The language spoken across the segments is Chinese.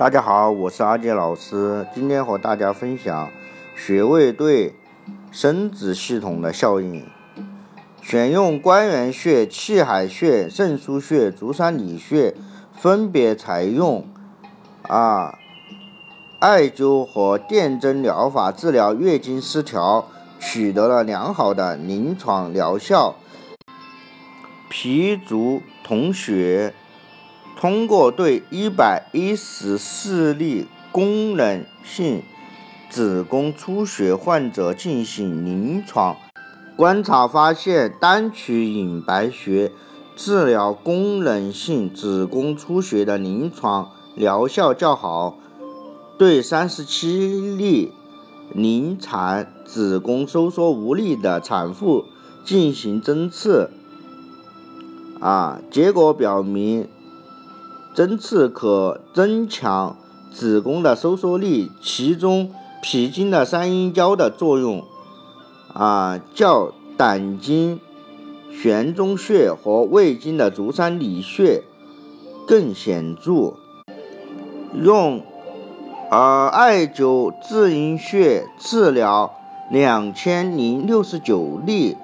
大家好，我是阿杰老师，今天和大家分享穴位对生殖系统的效应。选用关元穴、气海穴、肾腧穴、足三里穴，分别采用啊艾灸和电针疗法治疗月经失调，取得了良好的临床疗效。脾足统血。通过对一百一十四例功能性子宫出血患者进行临床观察，发现单曲隐白穴治疗功能性子宫出血的临床疗效较好。对三十七例临产子宫收缩无力的产妇进行针刺，啊，结果表明。针刺可增强子宫的收缩力，其中脾经的三阴交的作用啊，较胆经悬中穴和胃经的足三里穴更显著。用呃艾灸至阴穴治疗两千零六十九例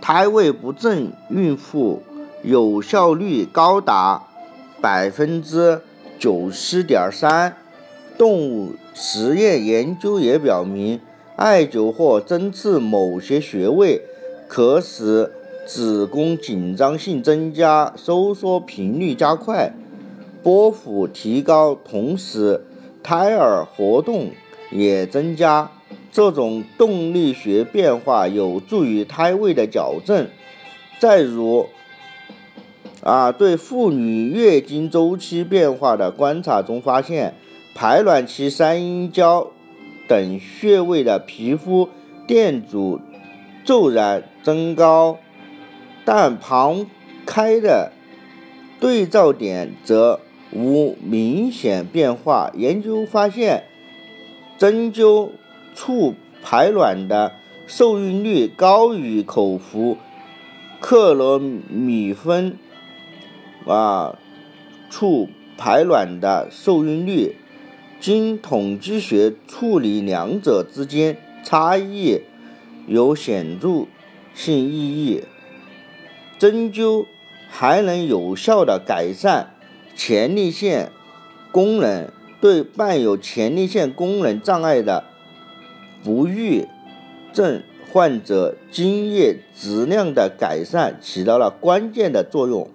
胎位不正孕妇，有效率高达。百分之九十点三。动物实验研究也表明，艾灸或针刺某些穴位，可使子宫紧张性增加，收缩频率加快，波幅提高，同时胎儿活动也增加。这种动力学变化有助于胎位的矫正。再如，啊，对妇女月经周期变化的观察中发现，排卵期三阴交等穴位的皮肤电阻骤然增高，但旁开的对照点则无明显变化。研究发现，针灸促排卵的受孕率高于口服克罗米芬。啊，促排卵的受孕率，经统计学处理两者之间差异有显著性意义。针灸还能有效的改善前列腺功能，对伴有前列腺功能障碍的不育症患者精液质量的改善起到了关键的作用。